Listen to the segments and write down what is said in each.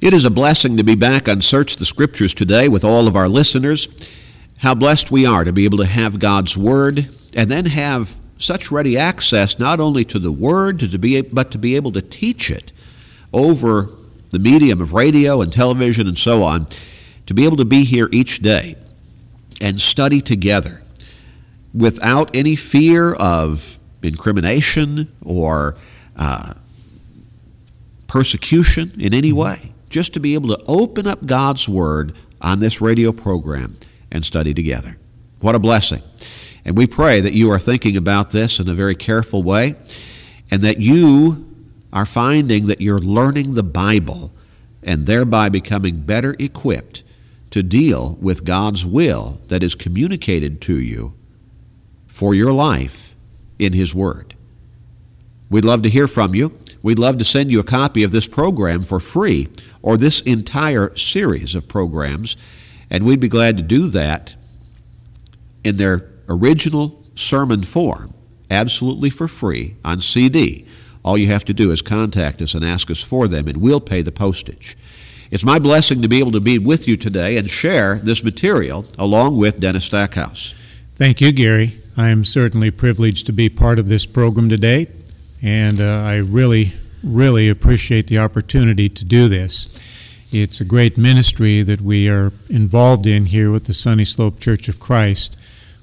It is a blessing to be back on Search the Scriptures today with all of our listeners. How blessed we are to be able to have God's Word and then have such ready access not only to the Word, but to be able to teach it over the medium of radio and television and so on, to be able to be here each day and study together without any fear of incrimination or uh, persecution in any way just to be able to open up God's Word on this radio program and study together. What a blessing. And we pray that you are thinking about this in a very careful way and that you are finding that you're learning the Bible and thereby becoming better equipped to deal with God's will that is communicated to you for your life in His Word. We'd love to hear from you. We'd love to send you a copy of this program for free or this entire series of programs, and we'd be glad to do that in their original sermon form, absolutely for free on CD. All you have to do is contact us and ask us for them, and we'll pay the postage. It's my blessing to be able to be with you today and share this material along with Dennis Stackhouse. Thank you, Gary. I am certainly privileged to be part of this program today and uh, I really, really appreciate the opportunity to do this. It's a great ministry that we are involved in here with the Sunny Slope Church of Christ,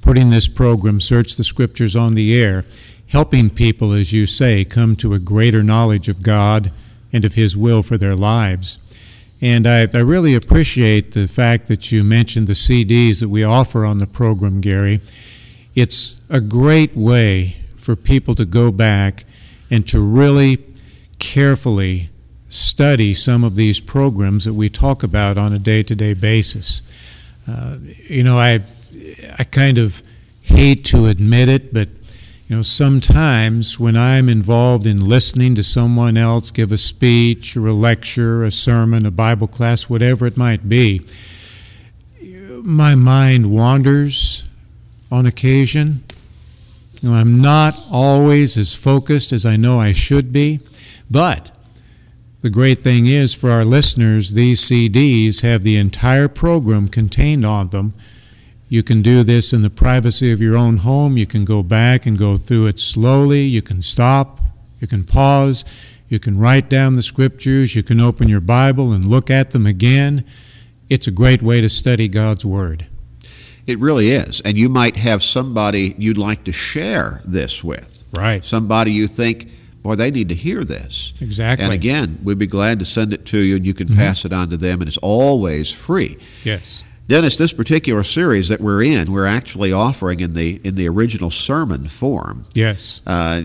putting this program, Search the Scriptures, on the air, helping people, as you say, come to a greater knowledge of God and of His will for their lives. And I, I really appreciate the fact that you mentioned the CDs that we offer on the program, Gary. It's a great way for people to go back and to really carefully study some of these programs that we talk about on a day to day basis. Uh, you know, I, I kind of hate to admit it, but you know, sometimes when I'm involved in listening to someone else give a speech or a lecture, a sermon, a Bible class, whatever it might be, my mind wanders on occasion you know, I'm not always as focused as I know I should be, but the great thing is for our listeners, these CDs have the entire program contained on them. You can do this in the privacy of your own home. You can go back and go through it slowly. You can stop. You can pause. You can write down the scriptures. You can open your Bible and look at them again. It's a great way to study God's Word. It really is. And you might have somebody you'd like to share this with. Right. Somebody you think, boy, they need to hear this. Exactly. And again, we'd be glad to send it to you and you can mm-hmm. pass it on to them, and it's always free. Yes. Dennis, this particular series that we're in, we're actually offering in the in the original sermon form. Yes. Uh,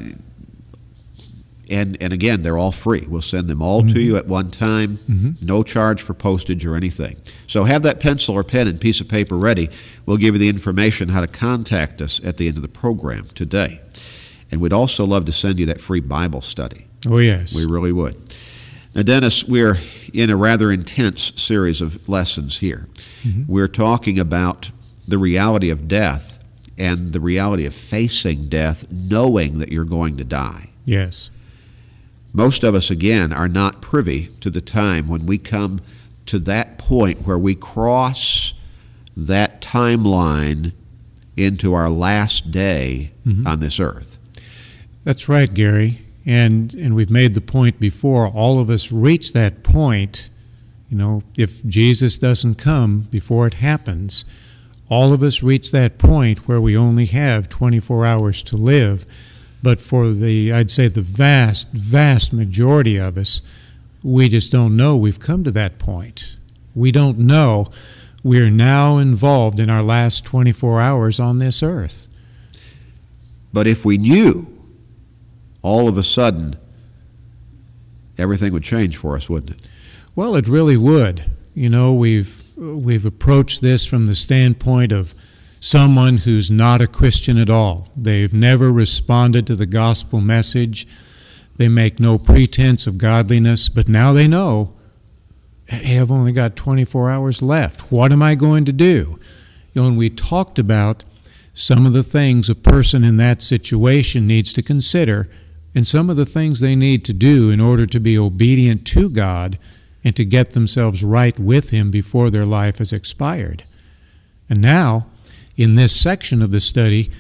and and again, they're all free. We'll send them all mm-hmm. to you at one time, mm-hmm. no charge for postage or anything. So have that pencil or pen and piece of paper ready. We'll give you the information how to contact us at the end of the program today. And we'd also love to send you that free Bible study. Oh yes, we really would. Now, Dennis, we're in a rather intense series of lessons here. Mm-hmm. We're talking about the reality of death and the reality of facing death, knowing that you're going to die. Yes. Most of us, again, are not privy to the time when we come to that point where we cross that timeline into our last day mm-hmm. on this earth. That's right, Gary. And and we've made the point before, all of us reach that point, you know, if Jesus doesn't come before it happens, all of us reach that point where we only have 24 hours to live. But for the, I'd say the vast, vast majority of us, we just don't know we've come to that point. We don't know we're now involved in our last 24 hours on this earth. But if we knew, all of a sudden, everything would change for us, wouldn't it? Well, it really would. You know, we've we've approached this from the standpoint of someone who's not a Christian at all. They've never responded to the gospel message. They make no pretense of godliness, but now they know, hey, I've only got 24 hours left. What am I going to do? You know, and we talked about some of the things a person in that situation needs to consider and some of the things they need to do in order to be obedient to God and to get themselves right with Him before their life has expired. And now, in this section of the study,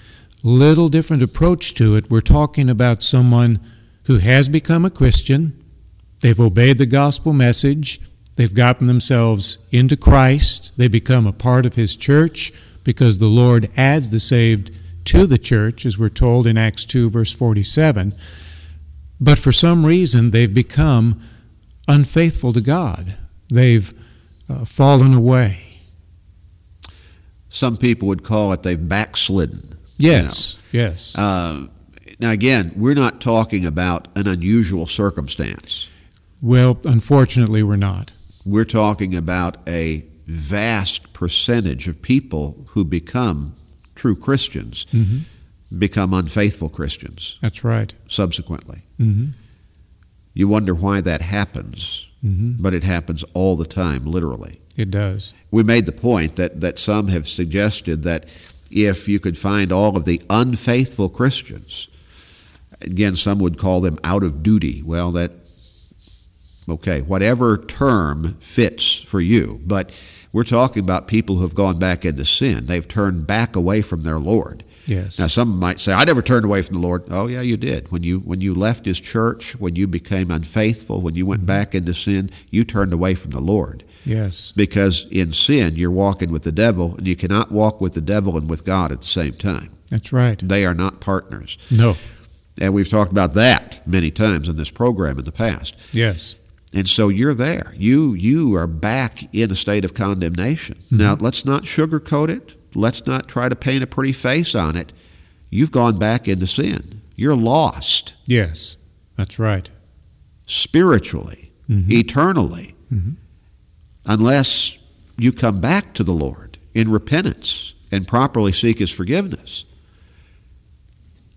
little different approach to it. We're talking about someone who has become a Christian, they've obeyed the gospel message, they've gotten themselves into Christ, they become a part of His church because the Lord adds the saved to the church, as we're told in Acts 2, verse 47. But for some reason, they've become unfaithful to God. They've uh, fallen away. Some people would call it they've backslidden. Yes, you know. yes. Uh, now, again, we're not talking about an unusual circumstance. Well, unfortunately, we're not. We're talking about a vast percentage of people who become true Christians mm-hmm. Become unfaithful Christians. That's right. Subsequently. Mm-hmm. You wonder why that happens, mm-hmm. but it happens all the time, literally. It does. We made the point that, that some have suggested that if you could find all of the unfaithful Christians, again, some would call them out of duty. Well, that, okay, whatever term fits for you, but we're talking about people who have gone back into sin. They've turned back away from their Lord. Yes. Now some might say, I never turned away from the Lord. Oh yeah, you did. When you when you left his church, when you became unfaithful, when you went mm-hmm. back into sin, you turned away from the Lord. Yes. Because in sin you're walking with the devil and you cannot walk with the devil and with God at the same time. That's right. They are not partners. No. And we've talked about that many times in this program in the past. Yes. And so you're there. You you are back in a state of condemnation. Mm-hmm. Now let's not sugarcoat it. Let's not try to paint a pretty face on it. You've gone back into sin. You're lost. Yes, that's right. Spiritually, mm-hmm. eternally, mm-hmm. unless you come back to the Lord in repentance and properly seek His forgiveness.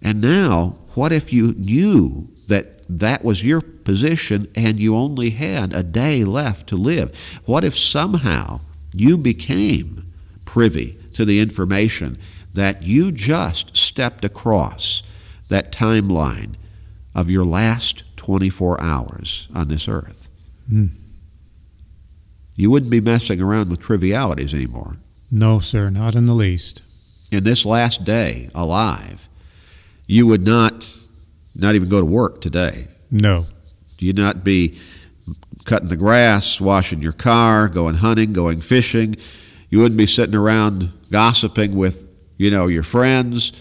And now, what if you knew that that was your position and you only had a day left to live. What if somehow you became privy to the information that you just stepped across that timeline of your last 24 hours on this earth? Mm. You wouldn't be messing around with trivialities anymore. No, sir, not in the least. In this last day alive, you would not not even go to work today. No. You'd not be cutting the grass, washing your car, going hunting, going fishing. You wouldn't be sitting around gossiping with, you know, your friends.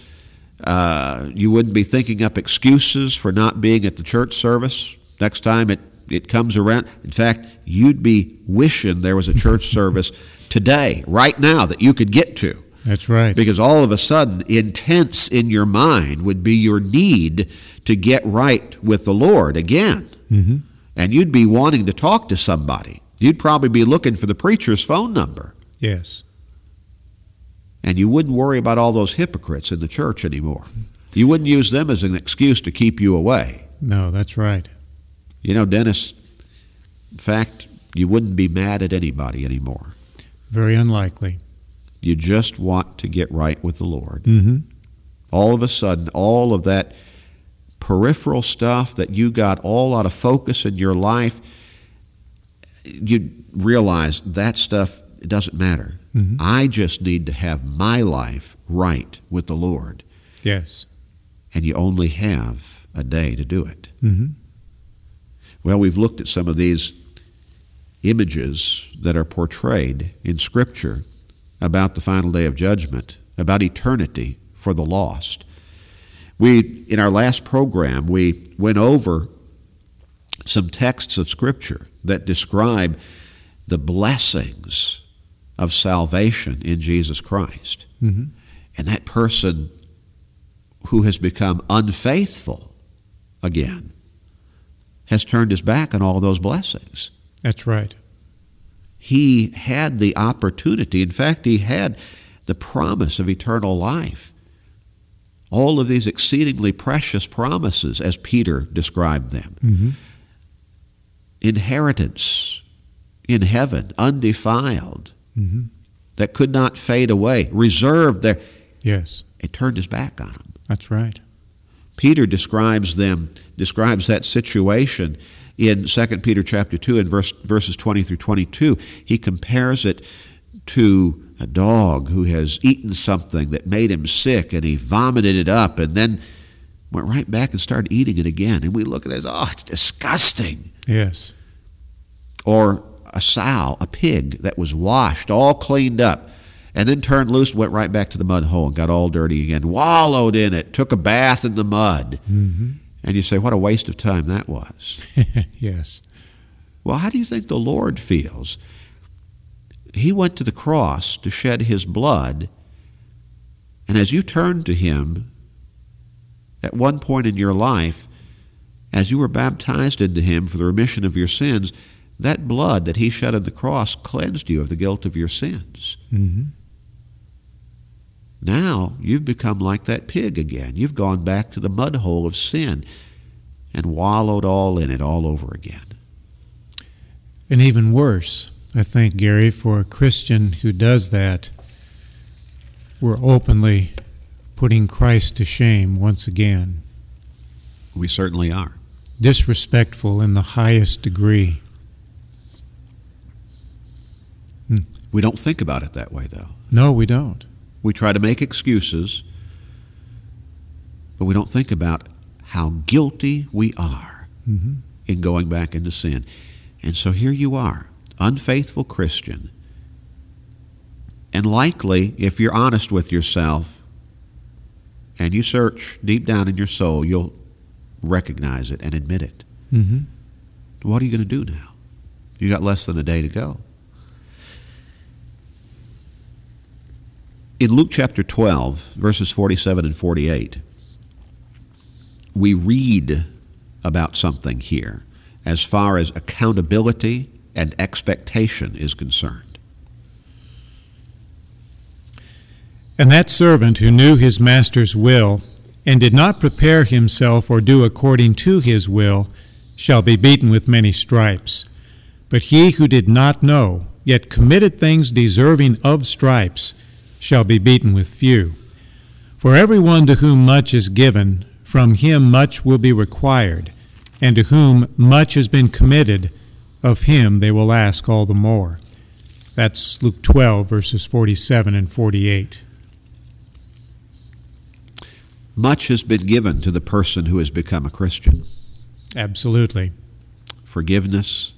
Uh, you wouldn't be thinking up excuses for not being at the church service next time it, it comes around. In fact, you'd be wishing there was a church service today, right now, that you could get to. That's right. Because all of a sudden, intense in your mind would be your need to get right with the Lord again. Mm-hmm. And you'd be wanting to talk to somebody. You'd probably be looking for the preacher's phone number. Yes. And you wouldn't worry about all those hypocrites in the church anymore. You wouldn't use them as an excuse to keep you away. No, that's right. You know, Dennis, in fact, you wouldn't be mad at anybody anymore. Very unlikely. You just want to get right with the Lord. Mm-hmm. All of a sudden, all of that peripheral stuff that you got all out of focus in your life, you realize that stuff doesn't matter. Mm-hmm. I just need to have my life right with the Lord. Yes. And you only have a day to do it. Mm-hmm. Well, we've looked at some of these images that are portrayed in Scripture about the final day of judgment, about eternity for the lost. We, in our last program, we went over some texts of Scripture that describe the blessings of salvation in Jesus Christ. Mm-hmm. And that person who has become unfaithful again has turned his back on all those blessings. That's right he had the opportunity. In fact, he had the promise of eternal life. All of these exceedingly precious promises, as Peter described them. Mm-hmm. Inheritance in heaven, undefiled, mm-hmm. that could not fade away, reserved there. Yes. It turned his back on him. That's right. Peter describes them, describes that situation in 2 Peter chapter 2 and verse, verses 20 through 22, he compares it to a dog who has eaten something that made him sick and he vomited it up and then went right back and started eating it again. And we look at it as, oh, it's disgusting. Yes. Or a sow, a pig that was washed, all cleaned up, and then turned loose went right back to the mud hole and got all dirty again, wallowed in it, took a bath in the mud. Mm-hmm. And you say, what a waste of time that was. yes. Well, how do you think the Lord feels? He went to the cross to shed his blood, and as you turned to him at one point in your life, as you were baptized into him for the remission of your sins, that blood that he shed on the cross cleansed you of the guilt of your sins. Mm-hmm. Now you've become like that pig again. You've gone back to the mud hole of sin and wallowed all in it all over again. And even worse, I think, Gary, for a Christian who does that, we're openly putting Christ to shame once again. We certainly are. Disrespectful in the highest degree. We don't think about it that way, though. No, we don't. We try to make excuses, but we don't think about how guilty we are Mm-hmm. in going back into sin. And so here you are, unfaithful Christian. And likely, if you're honest with yourself and you search deep down in your soul, you'll recognize it and admit it. Mm-hmm. What are you going to do now? You got less than a day to go. In Luke chapter 12, verses 47 and 48, we read about something here as far as accountability and expectation is concerned. And that servant who knew his master's will, and did not prepare himself or do according to his will, shall be beaten with many stripes. But he who did not know, yet committed things deserving of stripes, shall be beaten with few. For every one to whom much is given, from him much will be required, and to whom much has been committed, of him they will ask all the more. That's Luke 12, verses 47 and 48. Much has been given to the person who has become a Christian Absolutely. forgiveness.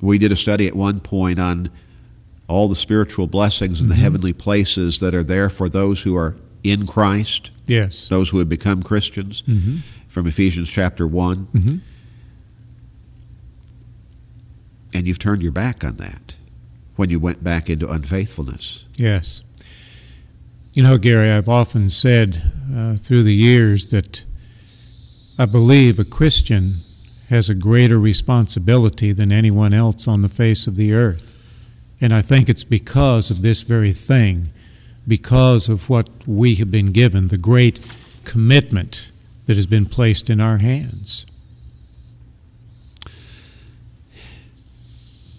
We did a study at one point on all the spiritual blessings and the Mhm. heavenly places that are there for those who are in Christ, Yes. those who have become Christians, Mm-hmm. from Ephesians chapter 1. Mm-hmm. And you've turned your back on that when you went back into unfaithfulness. Yes. You know, Gary, I've often said uh, through the years that I believe a Christian has a greater responsibility than anyone else on the face of the earth. And I think it's because of this very thing, because of what we have been given, the great commitment that has been placed in our hands.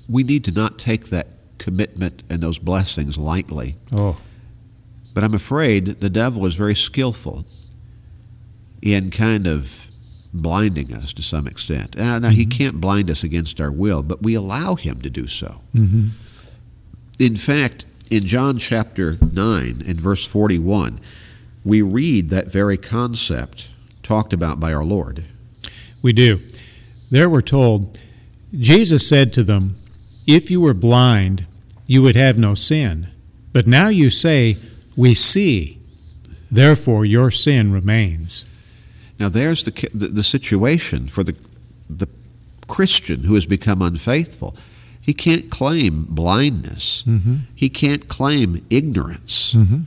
We need to not take that commitment and those blessings lightly. Oh, But I'm afraid the devil is very skillful in kind of blinding us to some extent. Uh, now, he Mhm. can't blind us against our will, but we allow him to do so. mm-hmm. In fact, in John chapter 9 and verse 41, we read that very concept talked about by our Lord. We do. There we're told, Jesus said to them, If you were blind, you would have no sin. But now you say, We see. Therefore your sin remains. Now, there's the, the, the situation for the, the Christian who has become unfaithful. He can't claim blindness, Mm-hmm. he can't claim ignorance. Mm-hmm.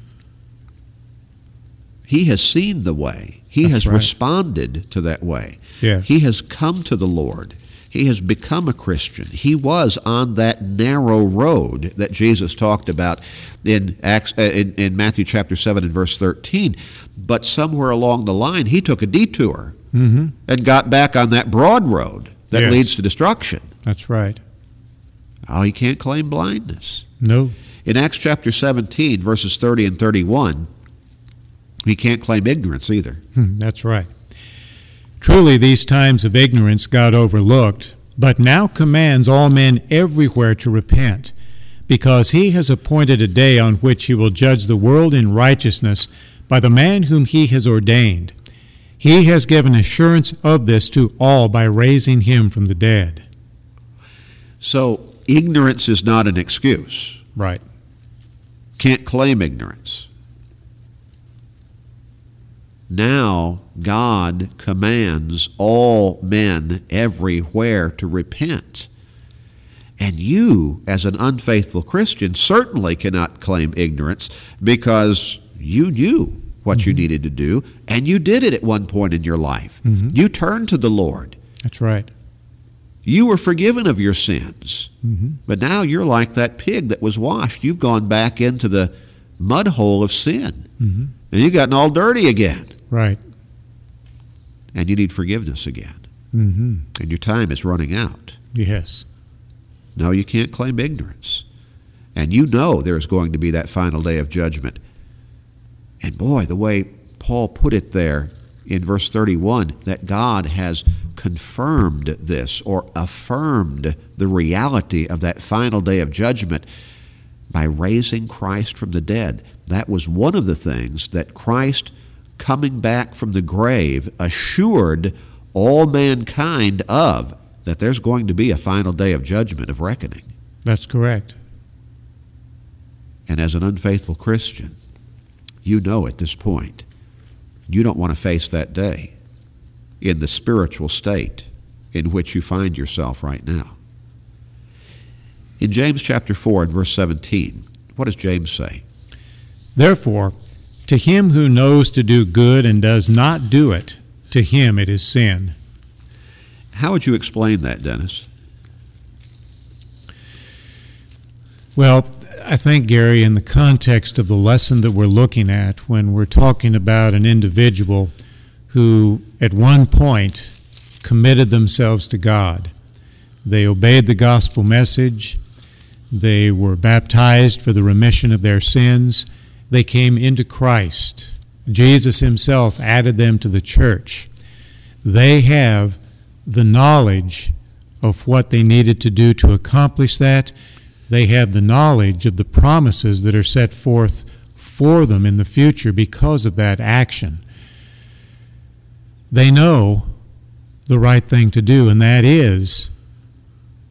He has seen the way, he That's has right. responded to that way. Yes. He has come to the Lord. He has become a Christian. He was on that narrow road that Jesus talked about in, Acts, uh, in, in Matthew chapter 7 and verse 13. But somewhere along the line, he took a detour Mm-hmm. and got back on that broad road that Yes. leads to destruction. That's right. Oh, he can't claim blindness. No. In Acts chapter 17, verses 30 and 31, he can't claim ignorance either. Hmm, That's right. Truly, these times of ignorance God overlooked, but now commands all men everywhere to repent, because he has appointed a day on which he will judge the world in righteousness by the man whom he has ordained. He has given assurance of this to all by raising him from the dead. So, ignorance is not an excuse. Right. Can't claim ignorance. Now, God commands all men everywhere to repent. And you, as an unfaithful Christian, certainly cannot claim ignorance because you knew what mm-hmm. you needed to do and you did it at one point in your life. Mm-hmm. You turned to the Lord. That's right. You were forgiven of your sins. Mm-hmm. But now you're like that pig that was washed. You've gone back into the mud hole of sin. Mm-hmm. And you've gotten all dirty again. Right. And you need forgiveness again. Mm-hmm. And your time is running out. Yes. No, you can't claim ignorance. And you know there's going to be that final day of judgment. And boy, the way Paul put it there in verse 31 that God has confirmed this or affirmed the reality of that final day of judgment by raising Christ from the dead. That was one of the things that Christ coming back from the grave assured all mankind of that there's going to be a final day of judgment, of reckoning. That's correct. And as an unfaithful Christian, you know at this point you don't want to face that day in the spiritual state in which you find yourself right now. In James chapter 4 and verse 17, what does James say? Therefore, to him who knows to do good and does not do it, to him it is sin. How would you explain that, Dennis? Well, I think, Gary, in the context of the lesson that we're looking at, when we're talking about an individual who at one point committed themselves to God, they obeyed the gospel message, they were baptized for the remission of their sins, they came into Christ. Jesus Himself added them to the church. They have the knowledge of what they needed to do to accomplish that they have the knowledge of the promises that are set forth for them in the future because of that action. They know the right thing to do, and that is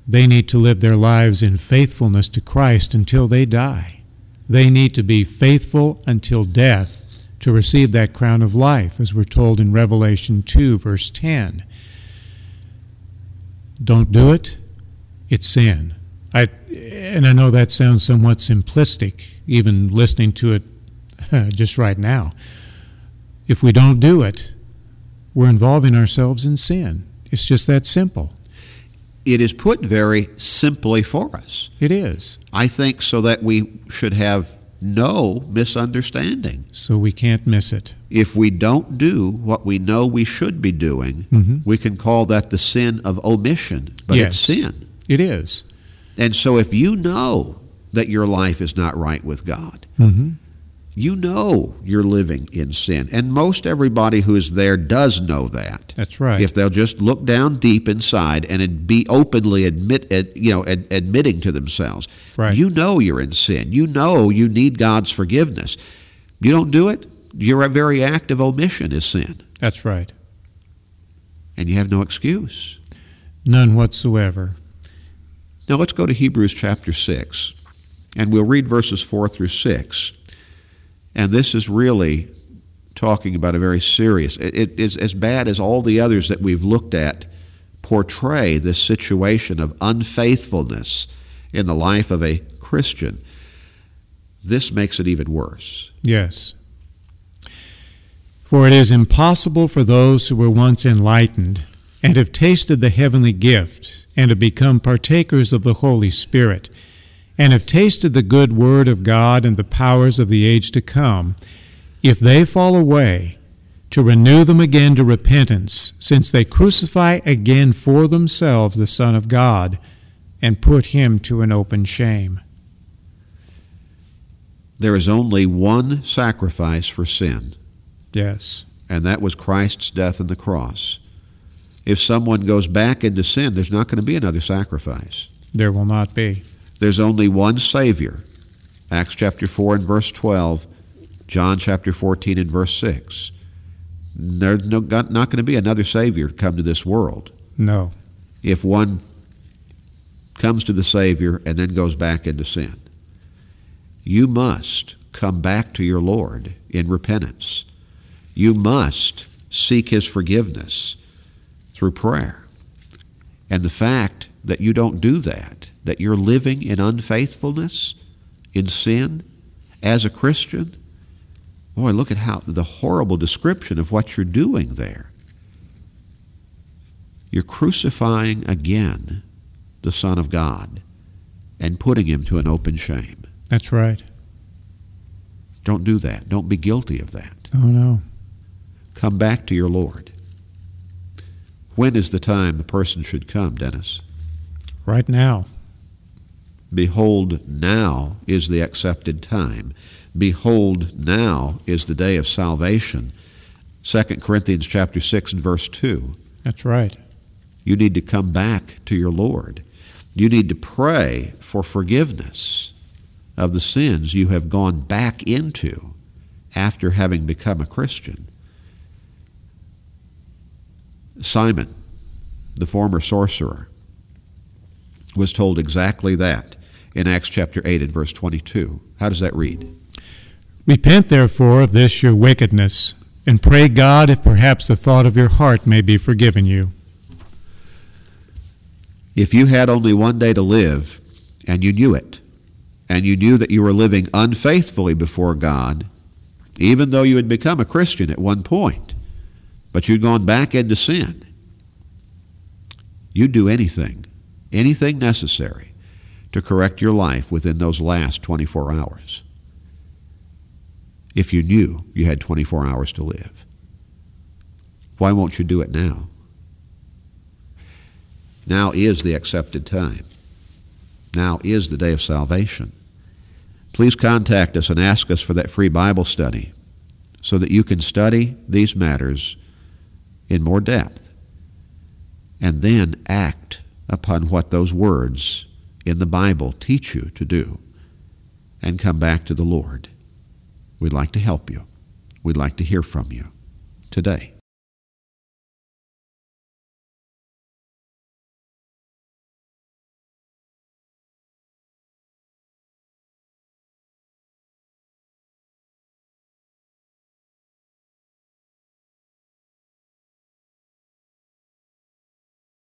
they need to live their lives in faithfulness to Christ until they die. They need to be faithful until death to receive that crown of life, as we're told in Revelation 2, verse 10. Don't do it, it's sin. I, and I know that sounds somewhat simplistic, even listening to it just right now. If we don't do it, we're involving ourselves in sin. It's just that simple. It is put very simply for us. It is. I think so that we should have no misunderstanding. So we can't miss it. If we don't do what we know we should be doing, mm-hmm. we can call that the sin of omission, but yes, it's sin. It is. And so if you know that your life is not right with God, mm-hmm. You know you're living in sin. And most everybody who is there does know that. That's right. If they'll just look down deep inside and be openly admit, you know, ad- admitting to themselves, right. you know you're in sin. You know you need God's forgiveness. You don't do it, your very act of omission is sin. That's right. And you have no excuse. None whatsoever. Now let's go to Hebrews chapter 6, and we'll read verses 4 through 6. And this is really talking about a very serious, it is as bad as all the others that we've looked at portray this situation of unfaithfulness in the life of a Christian. This makes it even worse. Yes. For it is impossible for those who were once enlightened and have tasted the heavenly gift and have become partakers of the Holy Spirit, and have tasted the good word of God and the powers of the age to come, if they fall away, to renew them again to repentance, since they crucify again for themselves the Son of God, and put him to an open shame. There is only one sacrifice for sin. Yes. And that was Christ's death on the cross. If someone goes back into sin, there's not going to be another sacrifice. There will not be. There's only one Savior. Acts chapter 4 and verse 12, John chapter 14 and verse 6. There's no, not going to be another Savior come to this world. No. If one comes to the Savior and then goes back into sin, you must come back to your Lord in repentance. You must seek His forgiveness through prayer. And the fact that you don't do that, that you're living in unfaithfulness, in sin, as a Christian, boy, look at how the horrible description of what you're doing there. You're crucifying again the Son of God and putting him to an open shame. That's right. Don't do that. Don't be guilty of that. Oh, no. Come back to your Lord. When is the time a person should come, Dennis? Right now. Behold, now is the accepted time. Behold, now is the day of salvation. 2 Corinthians chapter 6 and verse 2. That's right. You need to come back to your Lord. You need to pray for forgiveness of the sins you have gone back into after having become a Christian. Simon, the former sorcerer, was told exactly that in Acts chapter 8 and verse 22. How does that read? Repent therefore of this your wickedness, and pray God if perhaps the thought of your heart may be forgiven you. If you had only one day to live, and you knew it, and you knew that you were living unfaithfully before God, even though you had become a Christian at one point, but you'd gone back into sin, you'd do anything, anything necessary to correct your life within those last 24 hours. If you knew you had 24 hours to live, why won't you do it now? Now is the accepted time. Now is the day of salvation. Please contact us and ask us for that free Bible study so that you can study these matters in more depth and then act upon what those words in the Bible teach you to do and come back to the Lord. We'd like to help you. We'd like to hear from you today.